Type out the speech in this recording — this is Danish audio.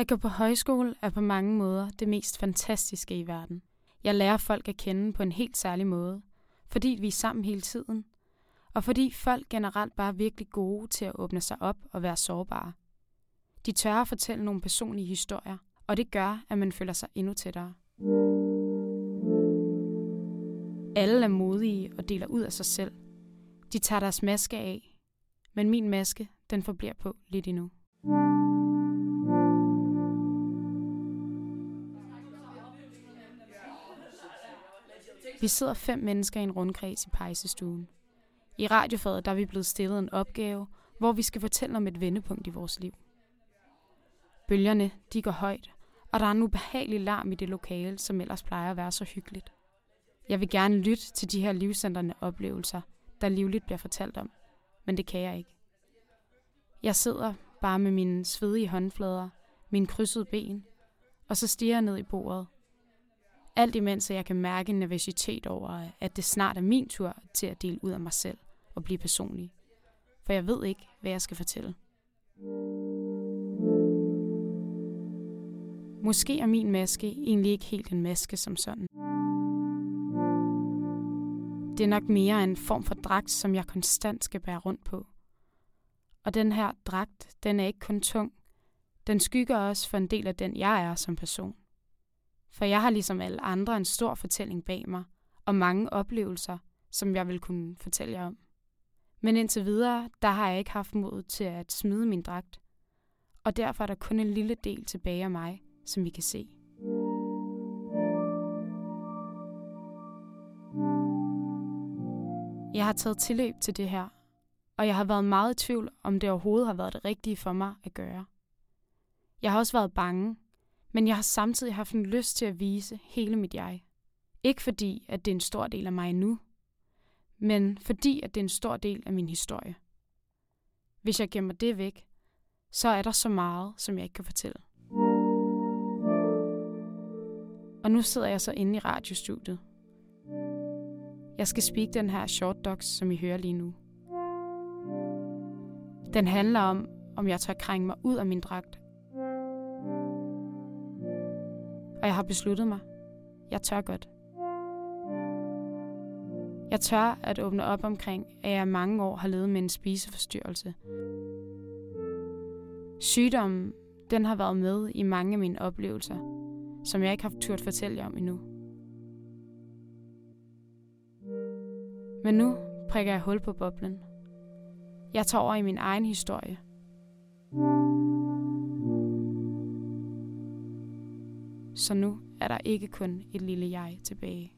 At gå på højskole er på mange måder det mest fantastiske i verden. Jeg lærer folk at kende på en helt særlig måde, fordi vi er sammen hele tiden, og fordi folk generelt bare er virkelig gode til at åbne sig op og være sårbare. De tør at fortælle nogle personlige historier, og det gør, at man føler sig endnu tættere. Alle er modige og deler ud af sig selv. De tager deres maske af, men min maske, den forbliver på lidt endnu. Vi sidder fem mennesker i en rundkreds i pejsestuen. I radiofaget der er vi blevet stillet en opgave, hvor vi skal fortælle om et vendepunkt i vores liv. Bølgerne, de går højt, og der er en ubehagelig larm i det lokale, som ellers plejer at være så hyggeligt. Jeg vil gerne lytte til de her livsændrende oplevelser, der livligt bliver fortalt om, men det kan jeg ikke. Jeg sidder bare med mine svedige håndflader, mine krydsede ben, og så stiger jeg ned i bordet. Alt imens jeg kan mærke en nervøsitet over, at det snart er min tur til at dele ud af mig selv og blive personlig. For jeg ved ikke, hvad jeg skal fortælle. Måske er min maske egentlig ikke helt en maske som sådan. Det er nok mere en form for dragt, som jeg konstant skal bære rundt på. Og den her dragt, den er ikke kun tung. Den skygger også for en del af den, jeg er som person. For jeg har ligesom alle andre en stor fortælling bag mig, og mange oplevelser, som jeg vil kunne fortælle jer om. Men indtil videre, der har jeg ikke haft mod til at smide min dragt. Og derfor er der kun en lille del tilbage af mig, som vi kan se. Jeg har taget tilløb til det her, og jeg har været meget i tvivl, om det overhovedet har været det rigtige for mig at gøre. Jeg har også været bange, men jeg har samtidig haft en lyst til at vise hele mit jeg. Ikke fordi, at det er en stor del af mig nu, men fordi, at det er en stor del af min historie. Hvis jeg gemmer det væk, så er der så meget, som jeg ikke kan fortælle. Og nu sidder jeg så inde i radiostudiet. Jeg skal speak den her short docs, som I hører lige nu. Den handler om, om jeg tør krænge mig ud af min dragt. Og jeg har besluttet mig. Jeg tør godt. Jeg tør at åbne op omkring, at jeg mange år har levet med en spiseforstyrrelse. Sygdommen, den har været med i mange af mine oplevelser, som jeg ikke har turt fortælle jer om endnu. Men nu prikker jeg hul på boblen. Jeg tager over i min egen historie. Så nu er der ikke kun et lille jeg tilbage.